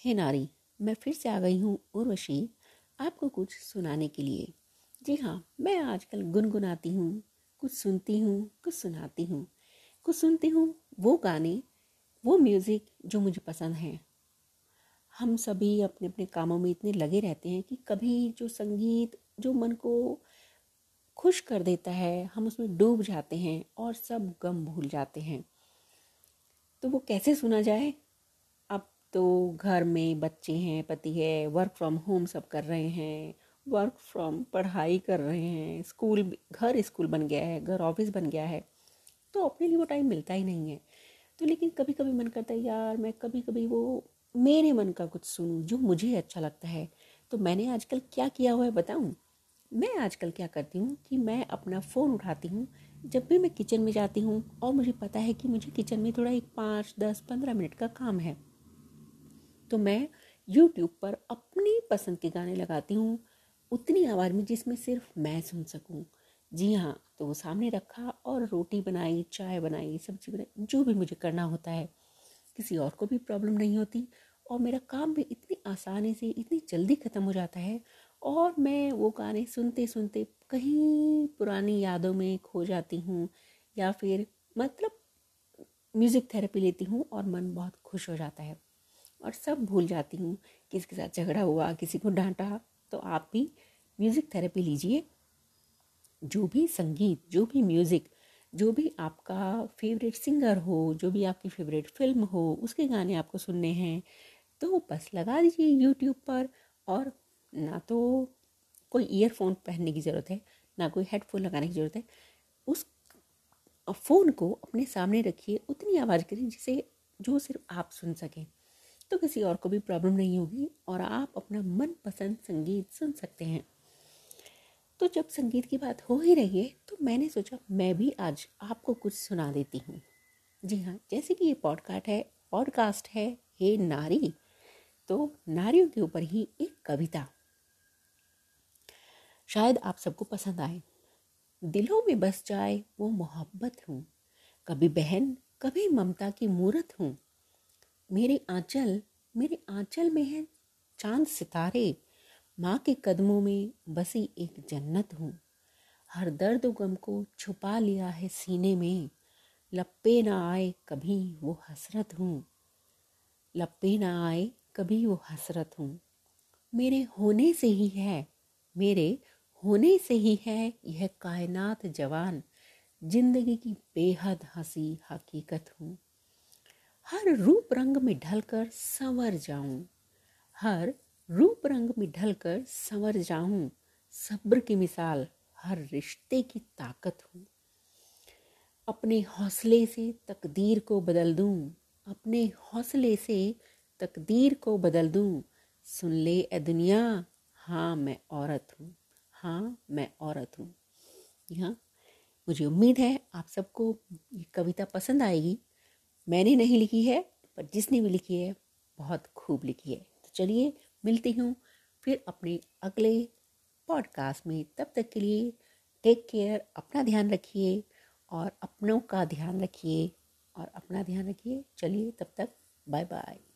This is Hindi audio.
हे नारी, मैं फिर से आ गई हूँ उर्वशी आपको कुछ सुनाने के लिए। जी हाँ मैं आजकल गुनगुनाती हूँ, कुछ सुनती हूँ, कुछ सुनाती हूँ। कुछ सुनती हूँ, वो गाने, वो म्यूज़िक जो मुझे पसंद हैं। हम सभी अपने अपने कामों में इतने लगे रहते हैं कि कभी जो संगीत, जो मन को खुश कर देता है, हम उसमें डूब जाते हैं और सब गम भूल जाते हैं। तो वो कैसे सुना जाए? तो घर में बच्चे हैं, पति है वर्क फ्रॉम होम सब कर रहे हैं वर्क फ्रॉम पढ़ाई कर रहे हैं स्कूल घर स्कूल बन गया है, घर ऑफ़िस बन गया है तो अपने लिए वो टाइम मिलता ही नहीं है। तो लेकिन कभी कभी मन करता है, यार, मैं कभी कभी वो, मेरे मन का कुछ सुनूं, जो मुझे अच्छा लगता है। तो मैंने आजकल क्या किया हुआ है बताऊँ? मैं आजकल क्या करती हूँ कि मैं अपना फ़ोन उठाती हूँ, जब भी मैं किचन में जाती हूँ और मुझे पता है कि मुझे किचन में थोड़ा एक पाँच, दस, पंद्रह मिनट का काम है। तो मैं यूट्यूब पर अपनी पसंद के गाने लगाती हूँ। उतनी आवाज़ में जिसमें सिर्फ़ मैं सुन सकूँ। जी हाँ तो वो सामने रखा और रोटी बनाई, चाय बनाई, सब्ज़ी बनाई, जो भी मुझे करना होता है। किसी और को भी प्रॉब्लम नहीं होती और मेरा काम भी इतनी आसानी से, इतनी जल्दी ख़त्म हो जाता है और मैं वो गाने सुनते सुनते कहीं पुरानी यादों में खो जाती हूँ या फिर मतलब म्यूज़िक थेरेपी लेती हूँ और मन बहुत खुश हो जाता है। और सब भूल जाती हूँ। किसके साथ झगड़ा हुआ, किसी को डांटा तो आप भी म्यूज़िक थेरेपी लीजिए। जो भी संगीत, जो भी म्यूज़िक जो भी आपका फेवरेट सिंगर हो, जो भी आपकी फेवरेट फ़िल्म हो, उसके गाने आपको सुनने हैं तो बस लगा दीजिए यूट्यूब पर और ना तो कोई ईयरफोन पहनने की ज़रूरत है, ना कोई हेडफोन लगाने की ज़रूरत है। उस फ़ोन को अपने सामने रखिए, उतनी आवाज़ करिए जिसे, जो सिर्फ़ आप सुन सकें। तो किसी और को भी प्रॉब्लम नहीं होगी और आप अपना मनपसंद संगीत सुन सकते हैं। तो जब संगीत की बात हो ही रही है तो मैंने सोचा मैं भी आज आपको कुछ सुना देती हूँ। जी हाँ जैसे कि ये पॉडकास्ट है पॉडकास्ट है, हे नारी। तो नारियों के ऊपर ही एक कविता। शायद आप सबको पसंद आए। दिलों में बस जाए वो मोहब्बत हूँ। कभी बहन, कभी ममता की मूर्त हूँ। मेरे आंचल मेरे आंचल में है चाँद सितारे। माँ के कदमों में बसी एक जन्नत हूँ। हर दर्द गम को छुपा लिया है सीने में। लपे ना आए कभी वो हसरत हूँ। लपे ना आए कभी वो हसरत हूँ। मेरे होने से ही है, मेरे होने से ही है यह कायनात जवान। ज़िंदगी की बेहद हँसी हकीकत हूँ। हर रूप रंग में ढलकर संवर जाऊँ। हर रूप रंग में ढलकर संवर जाऊँ। सब्र की मिसाल, हर रिश्ते की ताकत हूँ। अपने हौसले से तकदीर को बदल दूँ। अपने हौसले से तकदीर को बदल दूँ। सुन ले ए दुनिया हाँ मैं औरत हूँ। हाँ मैं औरत हूँ। यहाँ मुझे उम्मीद है आप सबको ये कविता पसंद आएगी। मैंने नहीं लिखी है, पर जिसने भी लिखी है, बहुत खूब लिखी है। तो चलिए, मिलती हूँ फिर अपने अगले पॉडकास्ट में। तब तक के लिए टेक केयर अपना ध्यान रखिए और अपनों का ध्यान रखिए और अपना ध्यान रखिए। चलिए, तब तक बाय बाय